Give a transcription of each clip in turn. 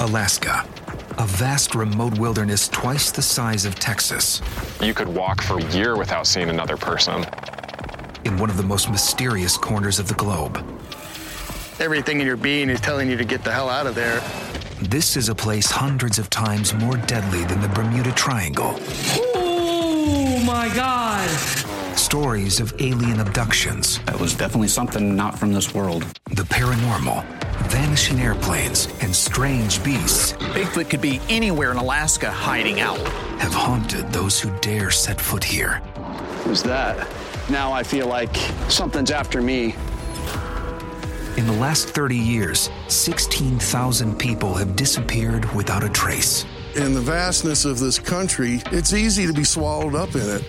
Alaska, a vast remote wilderness twice the size of Texas, You could walk for a year without seeing another person. in one of the most mysterious corners of the globe. Everything in your being is telling you to get the hell out of there. This is a place hundreds of times more deadly than the Bermuda Triangle. Oh my god! Stories of alien abductions, That was definitely something not from this world. the paranormal, vanishing airplanes, and strange beasts Bigfoot could be anywhere in Alaska hiding out. have haunted those who dare set foot here. Who's that? Now I feel like something's after me. In the last 30 years, 16,000 people have disappeared without a trace. In the vastness of this country, it's easy to be swallowed up in it.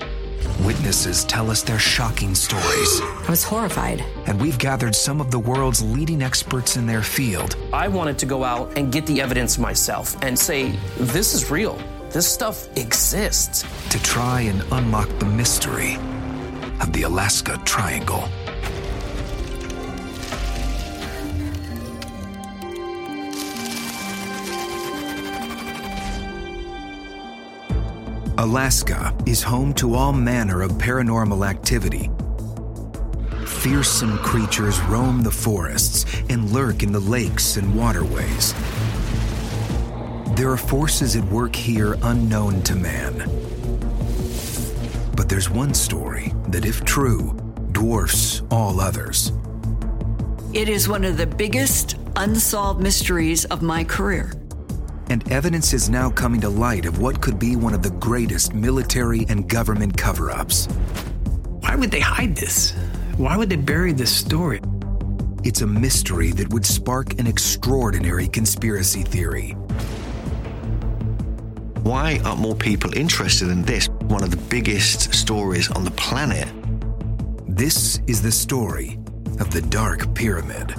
Witnesses tell us their shocking stories. I was horrified. And we've gathered some of the world's leading experts in their field I wanted to go out and get the evidence myself and say, this is real. This stuff exists. to try and unlock the mystery of the Alaska Triangle. Alaska is home to all manner of paranormal activity. Fearsome creatures roam the forests and lurk in the lakes and waterways. There are forces at work here unknown to man. But there's one story that, if true, dwarfs all others. It is one of the biggest unsolved mysteries of my career. And evidence is now coming to light of what could be one of the greatest military and government cover ups. Why would they hide this? Why would they bury this story? It's a mystery that would spark an extraordinary conspiracy theory. Why aren't more people interested in this? One of the biggest stories on the planet. This is the story of the Dark Pyramid.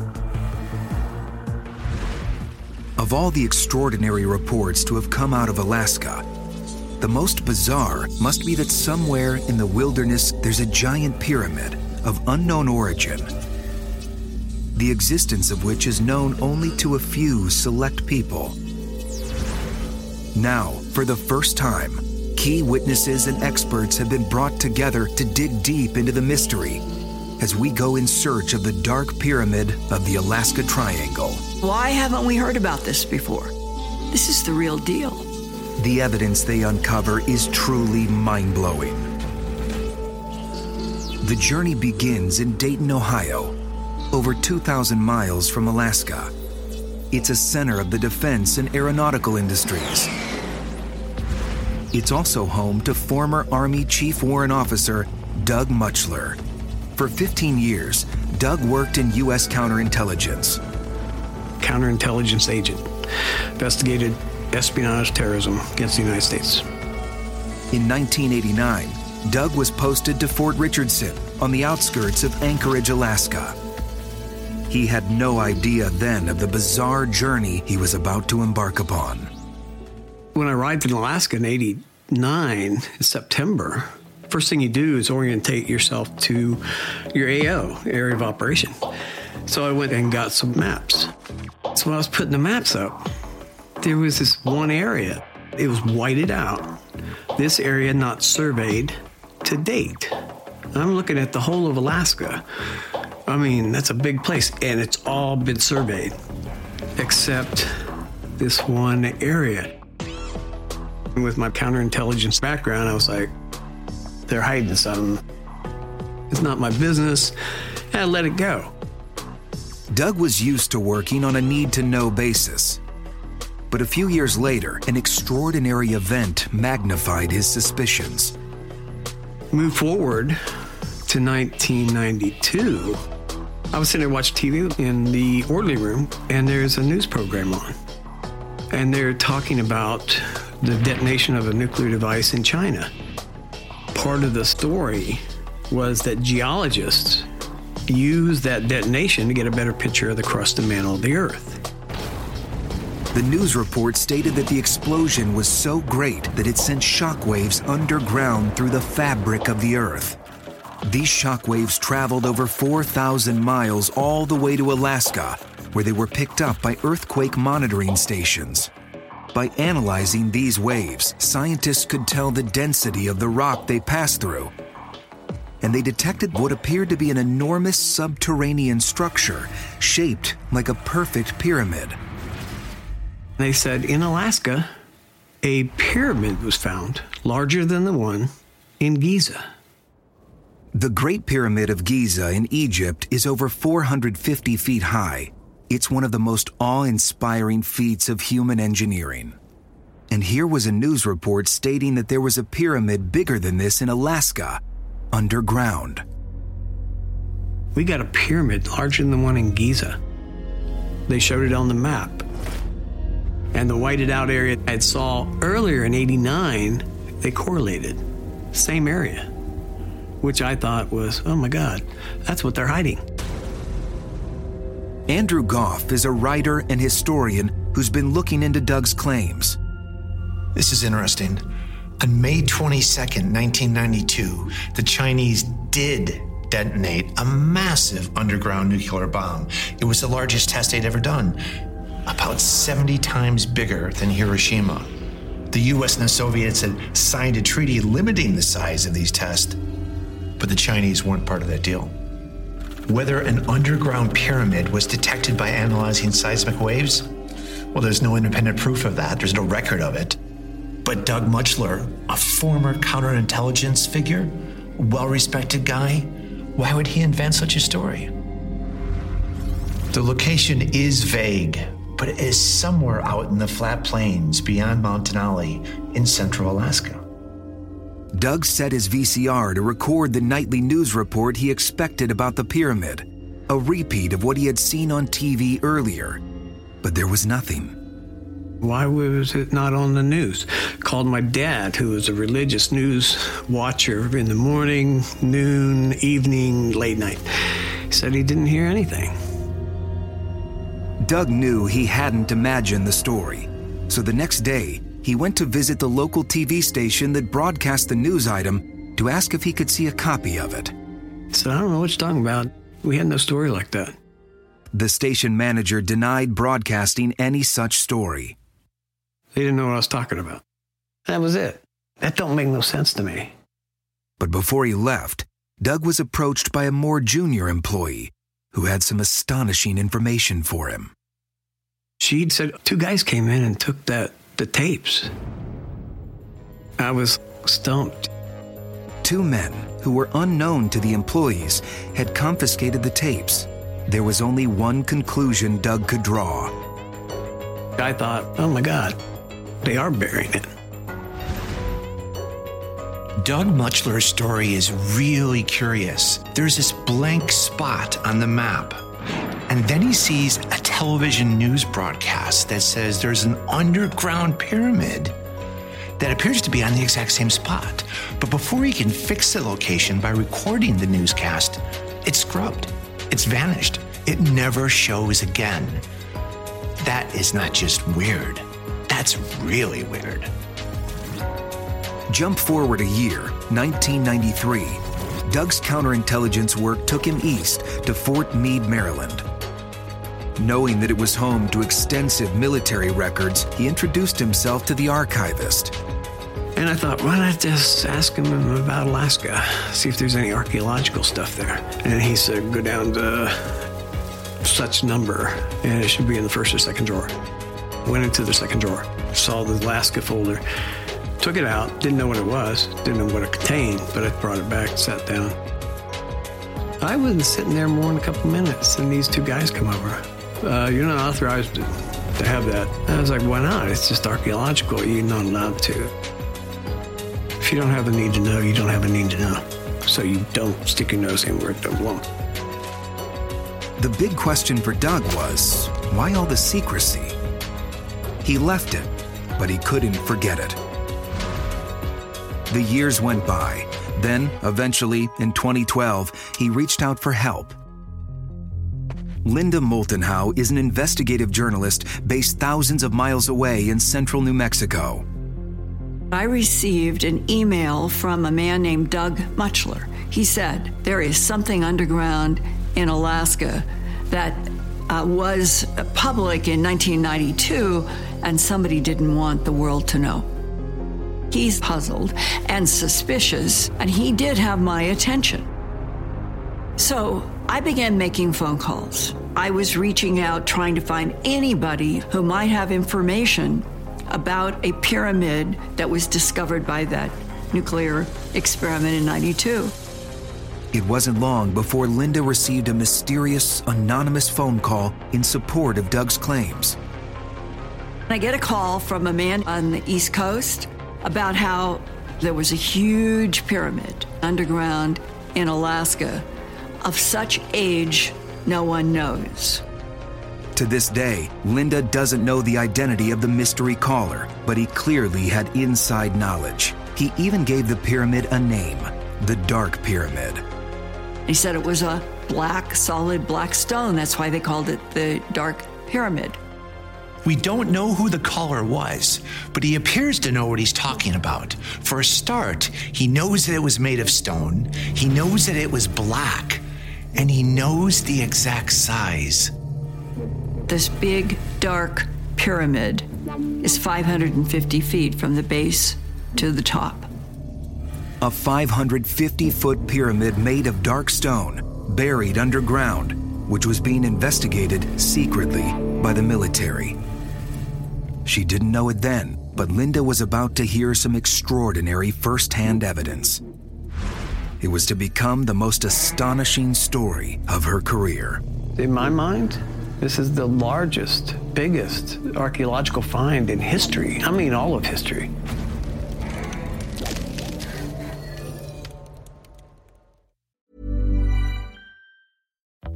Of all the extraordinary reports to have come out of Alaska, the most bizarre must be that somewhere in the wilderness there's a giant pyramid of unknown origin, the existence of which is known only to a few select people. Now, for the first time, key witnesses and experts have been brought together to dig deep into the mystery as we go in search of the dark pyramid of the Alaska Triangle. Why haven't we heard about this before? This is the real deal. The evidence they uncover is truly mind blowing. The journey begins in Dayton, Ohio, over 2,000 miles from Alaska. It's a center of the defense and aeronautical industries. It's also home to former Army Chief Warrant Officer Doug Muchler. For 15 years, Doug worked in U.S. counterintelligence. Counterintelligence agent. Investigated espionage terrorism against the United States. In 1989, Doug was posted to Fort Richardson on the outskirts of Anchorage, Alaska. He had no idea then of the bizarre journey he was about to embark upon. When I arrived in Alaska in 89, September, first thing you do is orientate yourself to your AO, area of operation. So I went and got some maps. So when I was putting the maps up, there was this one area. It was whited out. This area not surveyed to date. I'm looking at the whole of Alaska. I mean, that's a big place, and it's all been surveyed except this one area. With my counterintelligence background, I was like, they're hiding something. It's not my business. And I let it go. Doug was used to working on a need to know basis. But a few years later, an extraordinary event magnified his suspicions. Move forward to 1992. I was sitting there watching TV in the orderly room, and there's a news program on. And they're talking about the detonation of a nuclear device in China. Part of the story was that geologists used that detonation to get a better picture of the crust and mantle of the Earth. The news report stated that the explosion was so great that it sent shockwaves underground through the fabric of the Earth. These shockwaves traveled over 4,000 miles all the way to Alaska, where they were picked up by earthquake monitoring stations. By analyzing these waves, scientists could tell the density of the rock they passed through. And they detected what appeared to be an enormous subterranean structure shaped like a perfect pyramid. They said in Alaska, a pyramid was found larger than the one in Giza. The Great Pyramid of Giza in Egypt is over 450 feet high. It's one of the most awe inspiring feats of human engineering. And here was a news report stating that there was a pyramid bigger than this in Alaska, underground. We got a pyramid larger than the one in Giza. They showed it on the map. And the whited out area I saw earlier in 89, they correlated. Same area. Which I thought was, oh my God, that's what they're hiding. Andrew Gough is a writer and historian who's been looking into Doug's claims. This is interesting. On May 22nd, 1992, the Chinese did detonate a massive underground nuclear bomb. It was the largest test they'd ever done, about 70 times bigger than Hiroshima. The US and the Soviets had signed a treaty limiting the size of these tests, but the Chinese weren't part of that deal. Whether an underground pyramid was detected by analyzing seismic waves, well, there's no independent proof of that. There's no record of it. But Doug Muchler, a former counterintelligence figure, well respected guy, why would he invent such a story? The location is vague, but it is somewhere out in the flat plains beyond Mount Denali in central Alaska. Doug set his VCR to record the nightly news report he expected about the pyramid, a repeat of what he had seen on TV earlier. But there was nothing. Why was it not on the news? Called my dad, who was a religious news watcher in the morning, noon, evening, late night. He said he didn't hear anything. Doug knew he hadn't imagined the story, so the next day, he went to visit the local TV station that broadcast the news item to ask if he could see a copy of it. He said, I don't know what you're talking about. We had no story like that. The station manager denied broadcasting any such story. They didn't know what I was talking about. That was it. That don't make no sense to me. But before he left, Doug was approached by a more junior employee who had some astonishing information for him. She'd said two guys came in and took that the tapes. I was stumped. Two men who were unknown to the employees had confiscated the tapes. There was only one conclusion Doug could draw. I thought, oh my God, they are burying it. Doug Muchler's story is really curious. There's this blank spot on the map. And then he sees a television news broadcast that says there's an underground pyramid that appears to be on the exact same spot. But before he can fix the location by recording the newscast, it's scrubbed. It's vanished. It never shows again. That is not just weird, that's really weird. Jump forward a year, 1993. Doug's counterintelligence work took him east to Fort Meade, Maryland. Knowing that it was home to extensive military records, he introduced himself to the archivist. And I thought, why not just ask him about Alaska, see if there's any archaeological stuff there. And he said, go down to such number, and it should be in the first or second drawer. Went into the second drawer, saw the Alaska folder, took it out, didn't know what it was, didn't know what it contained, but I brought it back, sat down. I wasn't sitting there more than a couple minutes, and these two guys come over. Uh, you're not authorized to, to have that. I was like, why not? It's just archaeological. You're not allowed to. If you don't have a need to know, you don't have a need to know. So you don't stick your nose in where it don't belong. The big question for Doug was why all the secrecy? He left it, but he couldn't forget it. The years went by. Then, eventually, in 2012, he reached out for help. Linda Moulton Howe is an investigative journalist based thousands of miles away in central New Mexico. I received an email from a man named Doug Muchler. He said, There is something underground in Alaska that uh, was public in 1992, and somebody didn't want the world to know. He's puzzled and suspicious, and he did have my attention. So I began making phone calls. I was reaching out trying to find anybody who might have information about a pyramid that was discovered by that nuclear experiment in 92. It wasn't long before Linda received a mysterious, anonymous phone call in support of Doug's claims. I get a call from a man on the East Coast about how there was a huge pyramid underground in Alaska of such age no one knows. To this day, Linda doesn't know the identity of the mystery caller, but he clearly had inside knowledge. He even gave the pyramid a name the Dark Pyramid. He said it was a black, solid black stone. That's why they called it the Dark Pyramid. We don't know who the caller was, but he appears to know what he's talking about. For a start, he knows that it was made of stone, he knows that it was black, and he knows the exact size. This big, dark pyramid is 550 feet from the base to the top. A 550 foot pyramid made of dark stone, buried underground, which was being investigated secretly by the military. She didn't know it then, but Linda was about to hear some extraordinary first hand evidence. It was to become the most astonishing story of her career. In my mind, this is the largest, biggest archaeological find in history. I mean, all of history.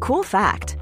Cool fact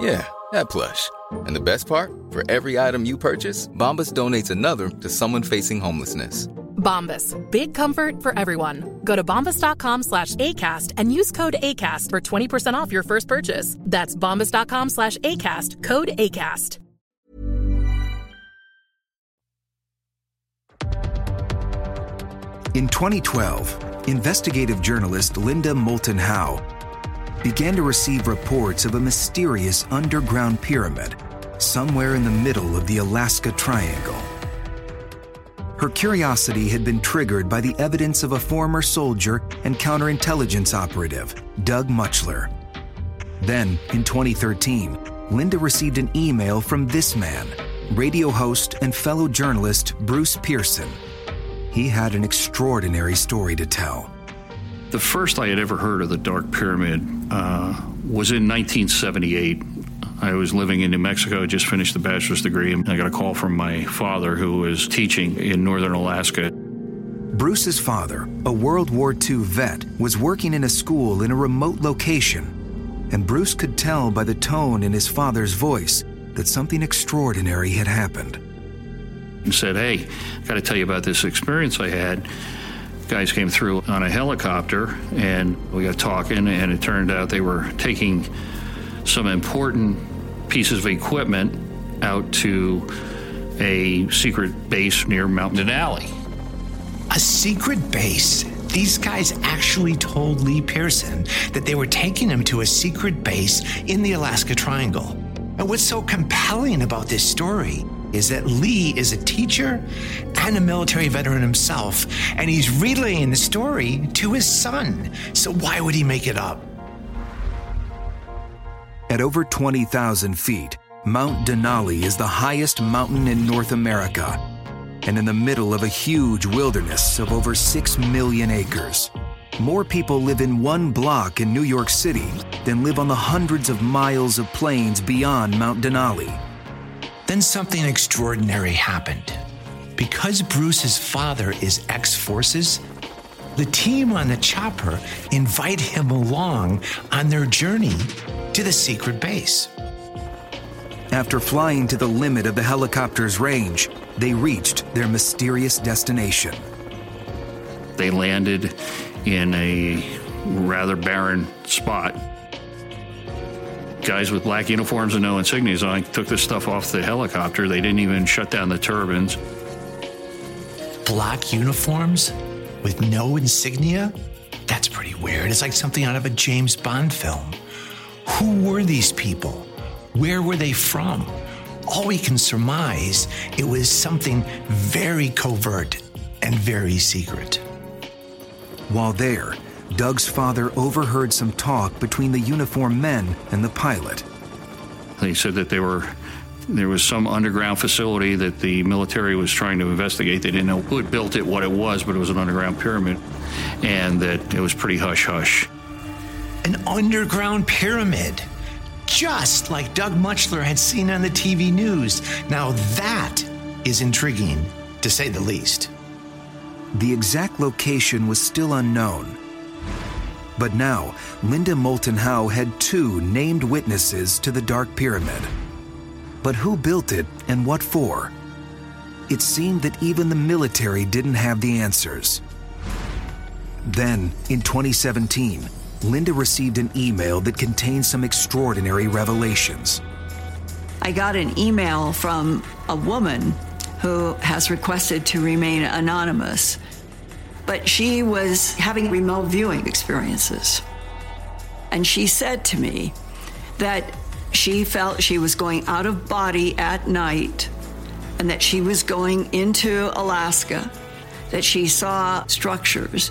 Yeah, that plush. And the best part? For every item you purchase, Bombas donates another to someone facing homelessness. Bombas. Big comfort for everyone. Go to bombas.com slash ACAST and use code ACAST for 20% off your first purchase. That's bombas.com slash ACAST. Code ACAST. In 2012, investigative journalist Linda Moulton Howe began to receive reports of a mysterious underground pyramid somewhere in the middle of the Alaska Triangle. Her curiosity had been triggered by the evidence of a former soldier and counterintelligence operative, Doug Muchler. Then, in 2013, Linda received an email from this man, radio host and fellow journalist Bruce Pearson. He had an extraordinary story to tell. The first I had ever heard of the Dark Pyramid uh, was in 1978. I was living in New Mexico, just finished the bachelor's degree, and I got a call from my father, who was teaching in northern Alaska. Bruce's father, a World War II vet, was working in a school in a remote location, and Bruce could tell by the tone in his father's voice that something extraordinary had happened. And said, Hey, I got to tell you about this experience I had guys came through on a helicopter and we got talking and it turned out they were taking some important pieces of equipment out to a secret base near Mount Denali. A secret base? These guys actually told Lee Pearson that they were taking him to a secret base in the Alaska Triangle. And what's so compelling about this story is that Lee is a teacher and a military veteran himself, and he's relaying the story to his son. So why would he make it up? At over 20,000 feet, Mount Denali is the highest mountain in North America and in the middle of a huge wilderness of over 6 million acres. More people live in one block in New York City than live on the hundreds of miles of plains beyond Mount Denali. Then something extraordinary happened. Because Bruce's father is ex forces, the team on the chopper invite him along on their journey to the secret base. After flying to the limit of the helicopter's range, they reached their mysterious destination. They landed in a rather barren spot. Guys with black uniforms and no insignias on took this stuff off the helicopter. They didn't even shut down the turbines. Black uniforms with no insignia? That's pretty weird. It's like something out of a James Bond film. Who were these people? Where were they from? All we can surmise it was something very covert and very secret. While there, Doug's father overheard some talk between the uniformed men and the pilot. They said that they were there was some underground facility that the military was trying to investigate. They didn't know who had built it, what it was, but it was an underground pyramid, and that it was pretty hush hush. An underground pyramid, just like Doug Muchler had seen on the TV news. Now that is intriguing, to say the least. The exact location was still unknown. But now, Linda Moulton Howe had two named witnesses to the Dark Pyramid. But who built it and what for? It seemed that even the military didn't have the answers. Then, in 2017, Linda received an email that contained some extraordinary revelations. I got an email from a woman who has requested to remain anonymous, but she was having remote viewing experiences. And she said to me that she felt she was going out of body at night and that she was going into Alaska, that she saw structures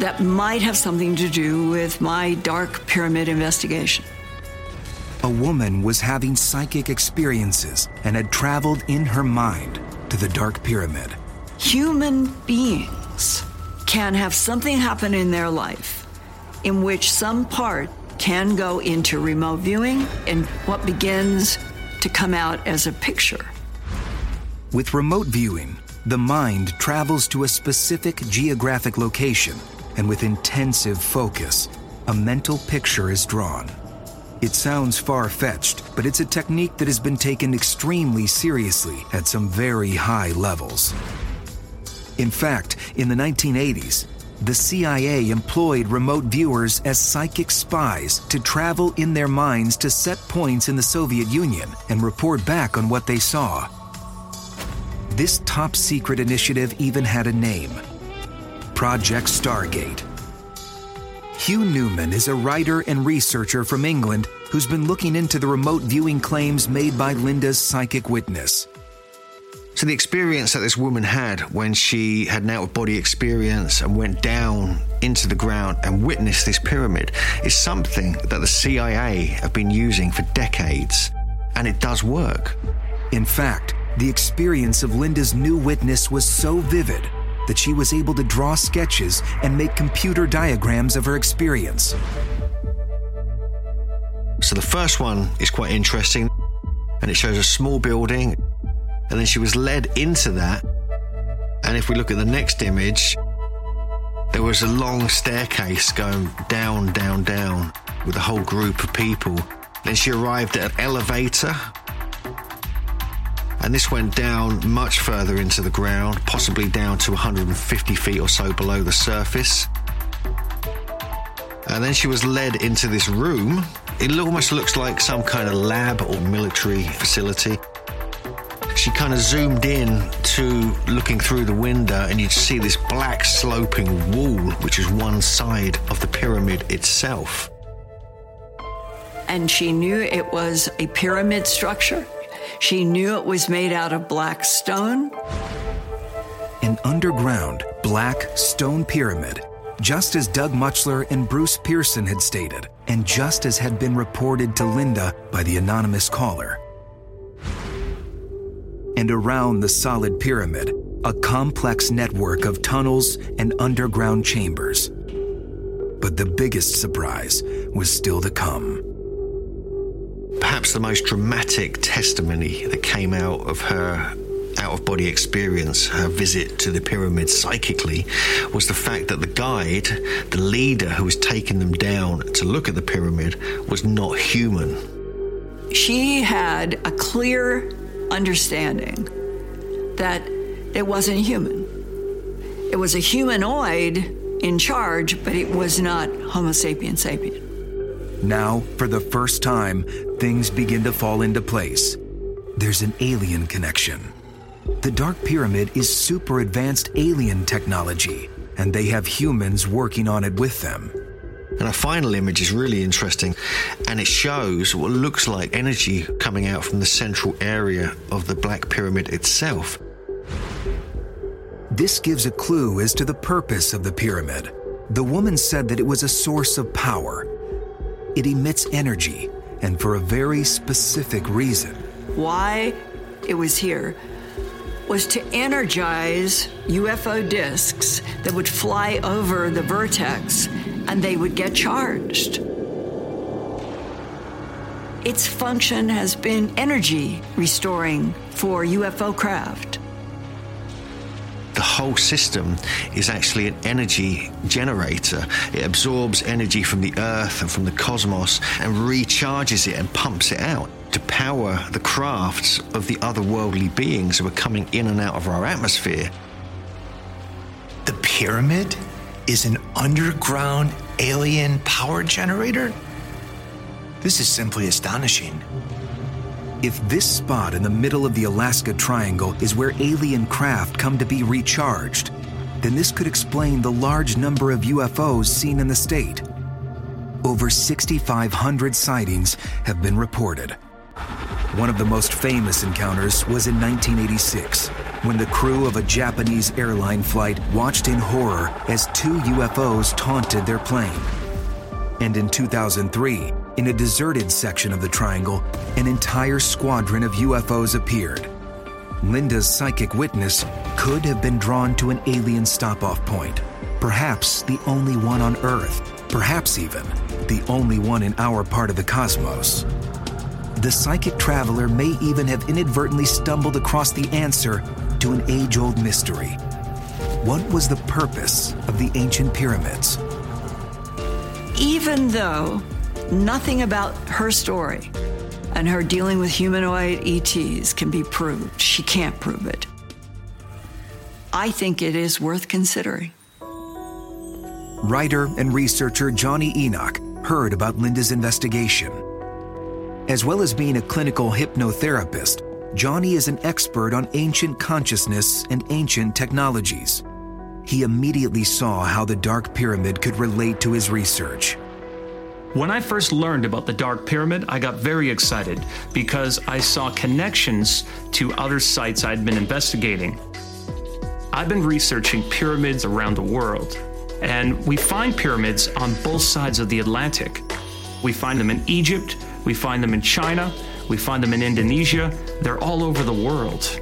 that might have something to do with my dark pyramid investigation. A woman was having psychic experiences and had traveled in her mind to the Dark Pyramid. Human beings can have something happen in their life in which some part can go into remote viewing and what begins to come out as a picture. With remote viewing, the mind travels to a specific geographic location, and with intensive focus, a mental picture is drawn. It sounds far fetched, but it's a technique that has been taken extremely seriously at some very high levels. In fact, in the 1980s, the CIA employed remote viewers as psychic spies to travel in their minds to set points in the Soviet Union and report back on what they saw. This top secret initiative even had a name Project Stargate. Hugh Newman is a writer and researcher from England who's been looking into the remote viewing claims made by Linda's psychic witness. So, the experience that this woman had when she had an out of body experience and went down into the ground and witnessed this pyramid is something that the CIA have been using for decades, and it does work. In fact, the experience of Linda's new witness was so vivid that she was able to draw sketches and make computer diagrams of her experience. So the first one is quite interesting, and it shows a small building, and then she was led into that. And if we look at the next image, there was a long staircase going down, down, down with a whole group of people. Then she arrived at an elevator and this went down much further into the ground, possibly down to 150 feet or so below the surface. And then she was led into this room. It almost looks like some kind of lab or military facility. She kind of zoomed in to looking through the window, and you'd see this black sloping wall, which is one side of the pyramid itself. And she knew it was a pyramid structure. She knew it was made out of black stone. An underground black stone pyramid, just as Doug Muchler and Bruce Pearson had stated, and just as had been reported to Linda by the anonymous caller. And around the solid pyramid, a complex network of tunnels and underground chambers. But the biggest surprise was still to come. Perhaps the most dramatic testimony that came out of her out of body experience, her visit to the pyramid psychically, was the fact that the guide, the leader who was taking them down to look at the pyramid, was not human. She had a clear understanding that it wasn't human. It was a humanoid in charge, but it was not Homo sapien sapien. Now, for the first time, things begin to fall into place. There's an alien connection. The Dark Pyramid is super advanced alien technology, and they have humans working on it with them. And a final image is really interesting, and it shows what looks like energy coming out from the central area of the Black Pyramid itself. This gives a clue as to the purpose of the pyramid. The woman said that it was a source of power. It emits energy, and for a very specific reason. Why it was here was to energize UFO discs that would fly over the vertex and they would get charged. Its function has been energy restoring for UFO craft. The whole system is actually an energy generator. It absorbs energy from the earth and from the cosmos and recharges it and pumps it out to power the crafts of the otherworldly beings who are coming in and out of our atmosphere. The pyramid is an underground alien power generator? This is simply astonishing. If this spot in the middle of the Alaska Triangle is where alien craft come to be recharged, then this could explain the large number of UFOs seen in the state. Over 6,500 sightings have been reported. One of the most famous encounters was in 1986, when the crew of a Japanese airline flight watched in horror as two UFOs taunted their plane. And in 2003, in a deserted section of the triangle, an entire squadron of UFOs appeared. Linda's psychic witness could have been drawn to an alien stop off point, perhaps the only one on Earth, perhaps even the only one in our part of the cosmos. The psychic traveler may even have inadvertently stumbled across the answer to an age old mystery. What was the purpose of the ancient pyramids? Even though nothing about her story and her dealing with humanoid ETs can be proved, she can't prove it. I think it is worth considering. Writer and researcher Johnny Enoch heard about Linda's investigation. As well as being a clinical hypnotherapist, Johnny is an expert on ancient consciousness and ancient technologies. He immediately saw how the Dark Pyramid could relate to his research. When I first learned about the Dark Pyramid, I got very excited because I saw connections to other sites I'd been investigating. I've been researching pyramids around the world, and we find pyramids on both sides of the Atlantic. We find them in Egypt, we find them in China, we find them in Indonesia, they're all over the world.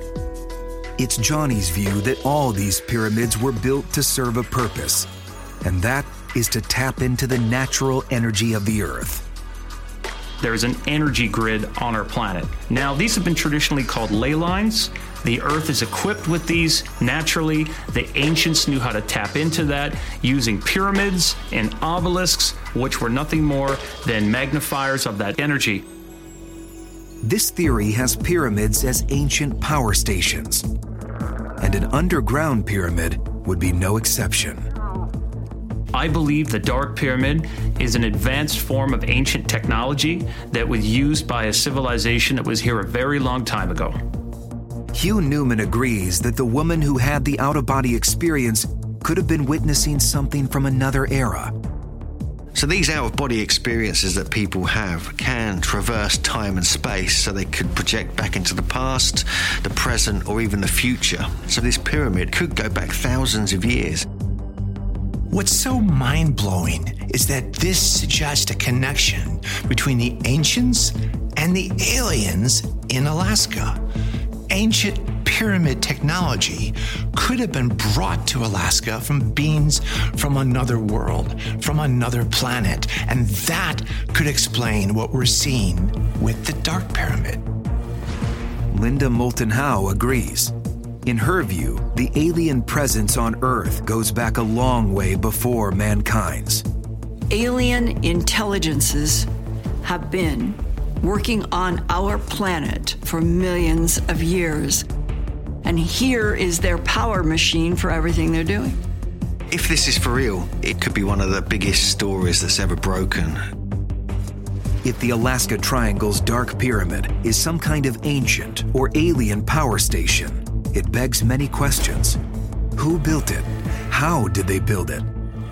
It's Johnny's view that all these pyramids were built to serve a purpose, and that is to tap into the natural energy of the earth. There's an energy grid on our planet. Now, these have been traditionally called ley lines. The earth is equipped with these naturally. The ancients knew how to tap into that using pyramids and obelisks, which were nothing more than magnifiers of that energy. This theory has pyramids as ancient power stations, and an underground pyramid would be no exception. I believe the Dark Pyramid is an advanced form of ancient technology that was used by a civilization that was here a very long time ago. Hugh Newman agrees that the woman who had the out of body experience could have been witnessing something from another era. So, these out of body experiences that people have can traverse time and space so they could project back into the past, the present, or even the future. So, this pyramid could go back thousands of years. What's so mind blowing is that this suggests a connection between the ancients and the aliens in Alaska. Ancient pyramid technology could have been brought to Alaska from beings from another world, from another planet, and that could explain what we're seeing with the Dark Pyramid. Linda Moulton Howe agrees. In her view, the alien presence on Earth goes back a long way before mankind's. Alien intelligences have been working on our planet for millions of years. And here is their power machine for everything they're doing. If this is for real, it could be one of the biggest stories that's ever broken. If the Alaska Triangle's Dark Pyramid is some kind of ancient or alien power station, it begs many questions. Who built it? How did they build it?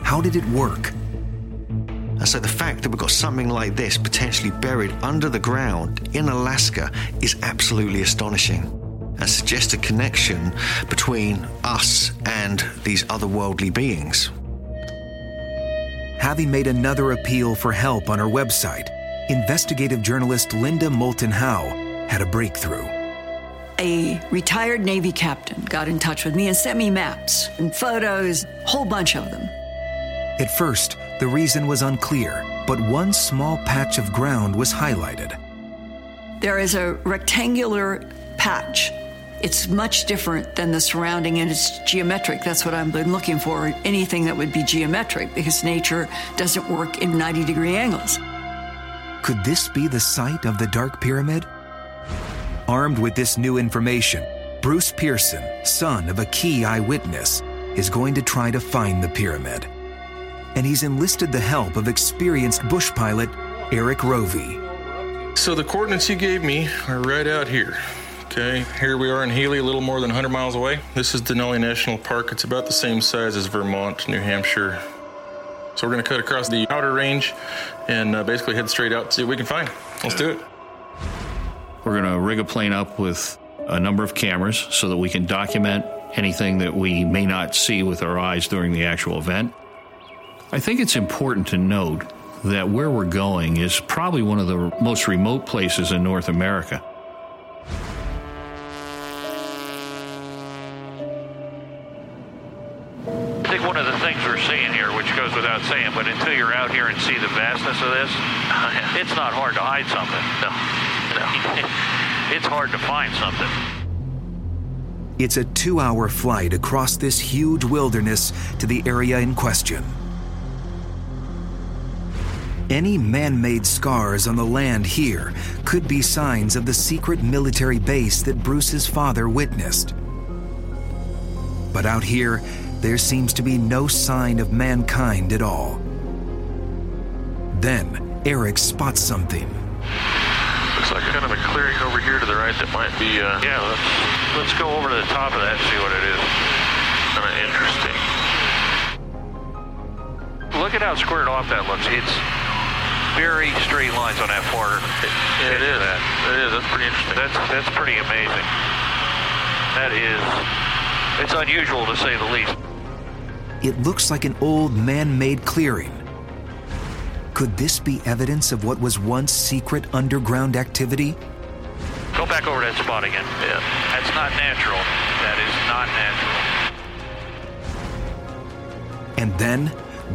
How did it work? And so the fact that we've got something like this potentially buried under the ground in Alaska is absolutely astonishing and suggests a connection between us and these otherworldly beings. Having made another appeal for help on her website, investigative journalist Linda Moulton Howe had a breakthrough. A retired Navy captain got in touch with me and sent me maps and photos, a whole bunch of them. At first, the reason was unclear, but one small patch of ground was highlighted. There is a rectangular patch. It's much different than the surrounding and it's geometric. That's what I've been looking for. Anything that would be geometric because nature doesn't work in 90 degree angles. Could this be the site of the Dark Pyramid? Armed with this new information, Bruce Pearson, son of a key eyewitness, is going to try to find the pyramid. And he's enlisted the help of experienced bush pilot Eric Rovey. So the coordinates you gave me are right out here. Okay, here we are in Healy, a little more than 100 miles away. This is Denali National Park. It's about the same size as Vermont, New Hampshire. So we're going to cut across the outer range and uh, basically head straight out, to see what we can find. Let's do it. We're going to rig a plane up with a number of cameras so that we can document anything that we may not see with our eyes during the actual event. I think it's important to note that where we're going is probably one of the most remote places in North America. Saying, but until you're out here and see the vastness of this, it's not hard to hide something. No, no. it's hard to find something. It's a two hour flight across this huge wilderness to the area in question. Any man made scars on the land here could be signs of the secret military base that Bruce's father witnessed. But out here, there seems to be no sign of mankind at all. Then, Eric spots something. Looks like kind of a clearing over here to the right that might be. Uh, yeah, let's let's go over to the top of that and see what it is. Kind of interesting. Look at how squared off that looks. It's very straight lines on that far. Yeah, it is. That. It is. That's pretty interesting. That's that's pretty amazing. That is. It's unusual to say the least. It looks like an old man made clearing. Could this be evidence of what was once secret underground activity? Go back over that spot again. Yeah. That's not natural. That is not natural. And then,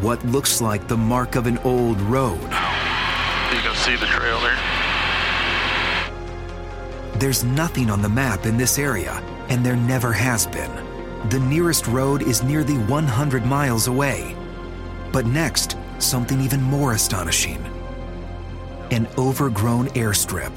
what looks like the mark of an old road. You can see the trail there. There's nothing on the map in this area, and there never has been. The nearest road is nearly 100 miles away. But next, something even more astonishing an overgrown airstrip.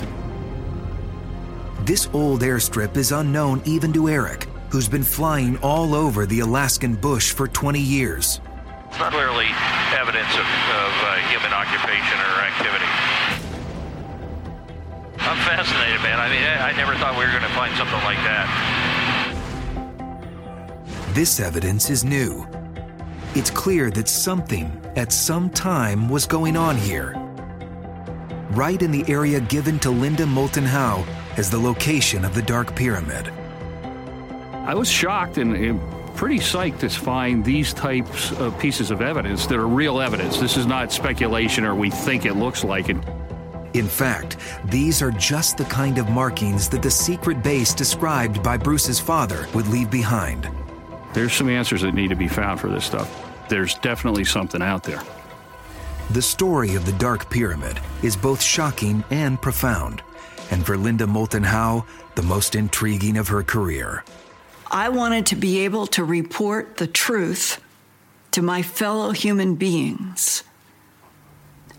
This old airstrip is unknown even to Eric, who's been flying all over the Alaskan bush for 20 years. It's not clearly evidence of, of uh, human occupation or activity. I'm fascinated, man. I mean, I never thought we were going to find something like that. This evidence is new. It's clear that something at some time was going on here. Right in the area given to Linda Moulton Howe as the location of the Dark Pyramid. I was shocked and, and pretty psyched to find these types of pieces of evidence that are real evidence. This is not speculation or we think it looks like it. In fact, these are just the kind of markings that the secret base described by Bruce's father would leave behind. There's some answers that need to be found for this stuff. There's definitely something out there. The story of the Dark Pyramid is both shocking and profound, and for Linda Moulton Howe, the most intriguing of her career. I wanted to be able to report the truth to my fellow human beings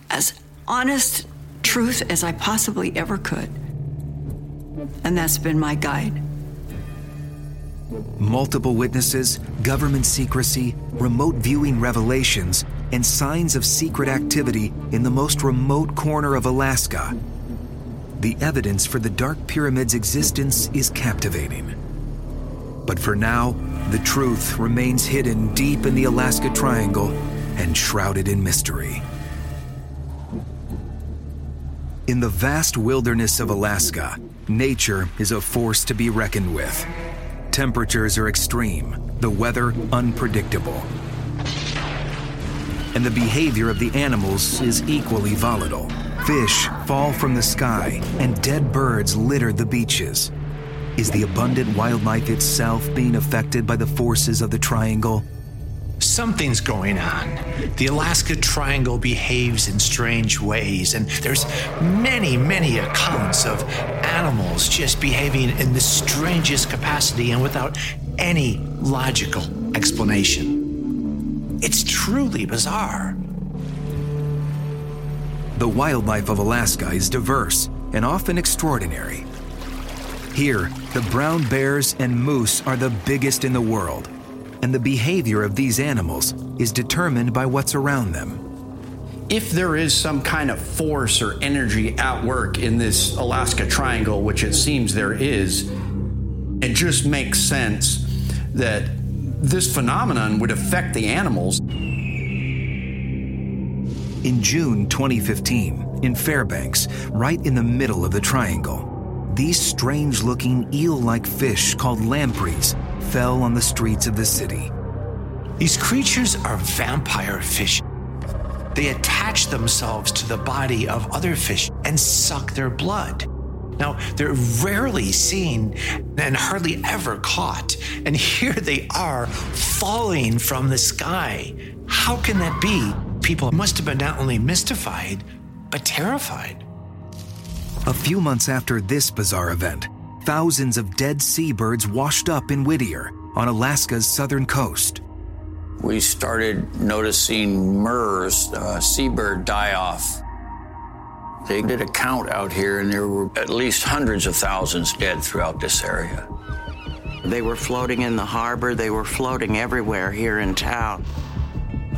as honest truth as I possibly ever could. And that's been my guide. Multiple witnesses, government secrecy, remote viewing revelations, and signs of secret activity in the most remote corner of Alaska. The evidence for the Dark Pyramid's existence is captivating. But for now, the truth remains hidden deep in the Alaska Triangle and shrouded in mystery. In the vast wilderness of Alaska, nature is a force to be reckoned with. Temperatures are extreme, the weather unpredictable. And the behavior of the animals is equally volatile. Fish fall from the sky, and dead birds litter the beaches. Is the abundant wildlife itself being affected by the forces of the triangle? Something's going on. The Alaska Triangle behaves in strange ways, and there's many, many accounts of animals just behaving in the strangest capacity and without any logical explanation. It's truly bizarre. The wildlife of Alaska is diverse and often extraordinary. Here, the brown bears and moose are the biggest in the world, and the behavior of these animals is determined by what's around them. If there is some kind of force or energy at work in this Alaska Triangle, which it seems there is, it just makes sense that this phenomenon would affect the animals. In June 2015, in Fairbanks, right in the middle of the triangle, these strange looking eel like fish called lampreys fell on the streets of the city. These creatures are vampire fish. They attach themselves to the body of other fish and suck their blood. Now, they're rarely seen and hardly ever caught. And here they are falling from the sky. How can that be? People must have been not only mystified, but terrified. A few months after this bizarre event, thousands of dead seabirds washed up in Whittier on Alaska's southern coast. We started noticing murres, uh, seabird die off. They did a count out here, and there were at least hundreds of thousands dead throughout this area. They were floating in the harbor, they were floating everywhere here in town.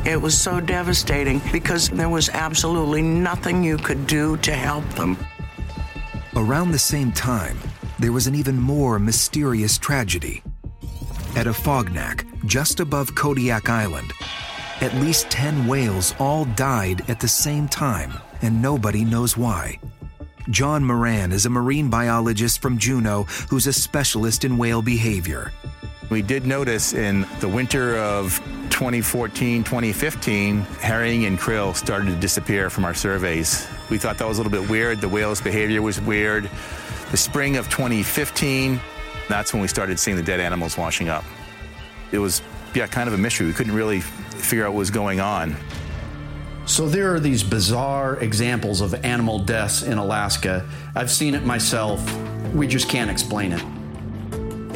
It was so devastating because there was absolutely nothing you could do to help them. Around the same time, there was an even more mysterious tragedy. At a Afognak, just above Kodiak Island, at least 10 whales all died at the same time, and nobody knows why. John Moran is a marine biologist from Juneau who's a specialist in whale behavior. We did notice in the winter of 2014, 2015, herring and krill started to disappear from our surveys. We thought that was a little bit weird. The whale's behavior was weird. The spring of 2015, that's when we started seeing the dead animals washing up. It was, yeah, kind of a mystery. We couldn't really figure out what was going on. So there are these bizarre examples of animal deaths in Alaska. I've seen it myself. We just can't explain it.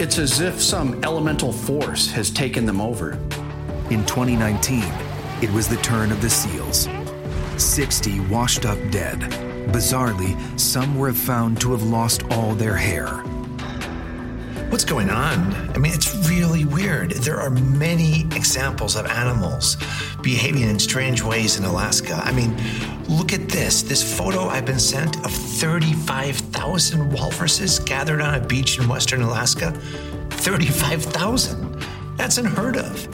It's as if some elemental force has taken them over. In 2019, it was the turn of the seals. 60 washed up dead. Bizarrely, some were found to have lost all their hair. What's going on? I mean, it's really weird. There are many examples of animals behaving in strange ways in Alaska. I mean, look at this. This photo I've been sent of 35,000 walruses gathered on a beach in western Alaska. 35,000. That's unheard of.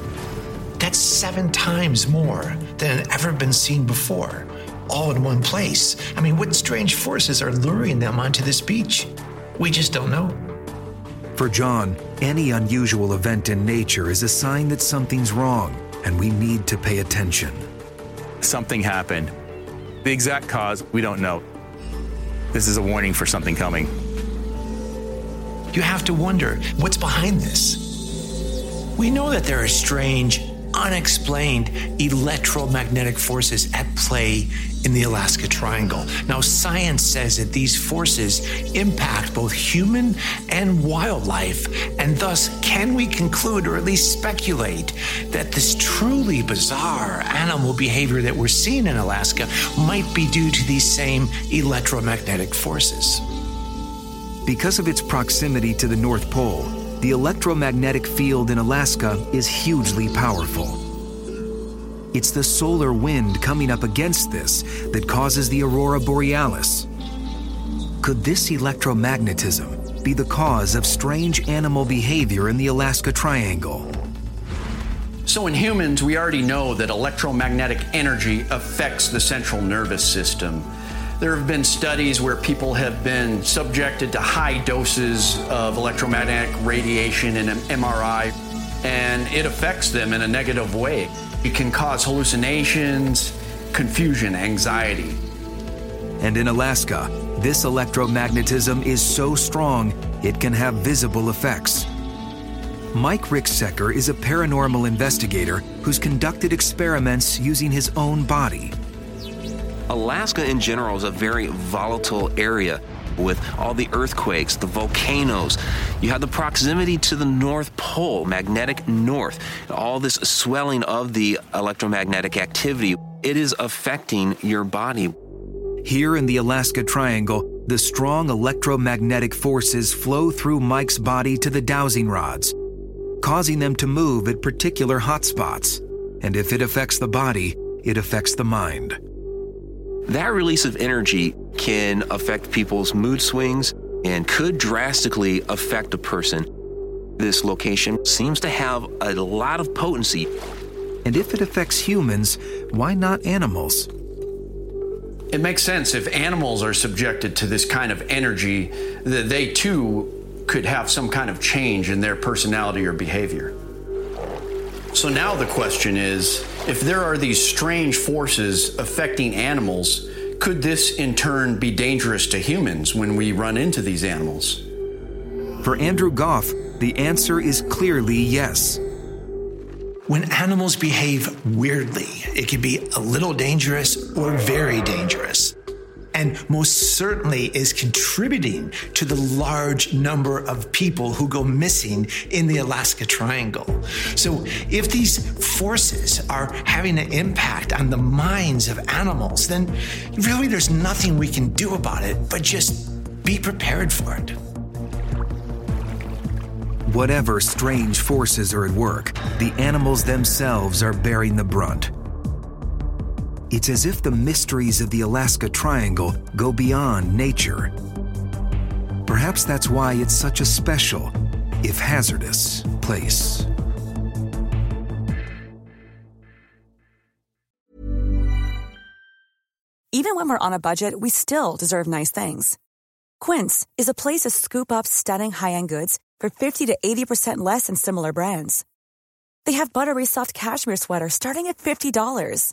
That's seven times more than had ever been seen before, all in one place. I mean, what strange forces are luring them onto this beach? We just don't know. For John, any unusual event in nature is a sign that something's wrong, and we need to pay attention. Something happened. The exact cause, we don't know. This is a warning for something coming. You have to wonder what's behind this. We know that there are strange, unexplained electromagnetic forces at play in the Alaska Triangle. Now, science says that these forces impact both human and wildlife, and thus, can we conclude or at least speculate that this truly bizarre animal behavior that we're seeing in Alaska might be due to these same electromagnetic forces? Because of its proximity to the North Pole, the electromagnetic field in Alaska is hugely powerful. It's the solar wind coming up against this that causes the aurora borealis. Could this electromagnetism be the cause of strange animal behavior in the Alaska Triangle? So, in humans, we already know that electromagnetic energy affects the central nervous system. There have been studies where people have been subjected to high doses of electromagnetic radiation in an MRI, and it affects them in a negative way. It can cause hallucinations, confusion, anxiety. And in Alaska, this electromagnetism is so strong it can have visible effects. Mike Ricksecker is a paranormal investigator who's conducted experiments using his own body. Alaska in general is a very volatile area with all the earthquakes, the volcanoes. You have the proximity to the North Pole, magnetic north, all this swelling of the electromagnetic activity. It is affecting your body. Here in the Alaska Triangle, the strong electromagnetic forces flow through Mike's body to the dowsing rods, causing them to move at particular hotspots. And if it affects the body, it affects the mind. That release of energy can affect people's mood swings and could drastically affect a person. This location seems to have a lot of potency. And if it affects humans, why not animals? It makes sense if animals are subjected to this kind of energy, that they too could have some kind of change in their personality or behavior. So now the question is if there are these strange forces affecting animals, could this in turn be dangerous to humans when we run into these animals? For Andrew Gough, the answer is clearly yes. When animals behave weirdly, it can be a little dangerous or very dangerous. And most certainly is contributing to the large number of people who go missing in the Alaska Triangle. So, if these forces are having an impact on the minds of animals, then really there's nothing we can do about it but just be prepared for it. Whatever strange forces are at work, the animals themselves are bearing the brunt. It's as if the mysteries of the Alaska Triangle go beyond nature. Perhaps that's why it's such a special, if hazardous, place. Even when we're on a budget, we still deserve nice things. Quince is a place to scoop up stunning high end goods for 50 to 80% less than similar brands. They have buttery soft cashmere sweaters starting at $50,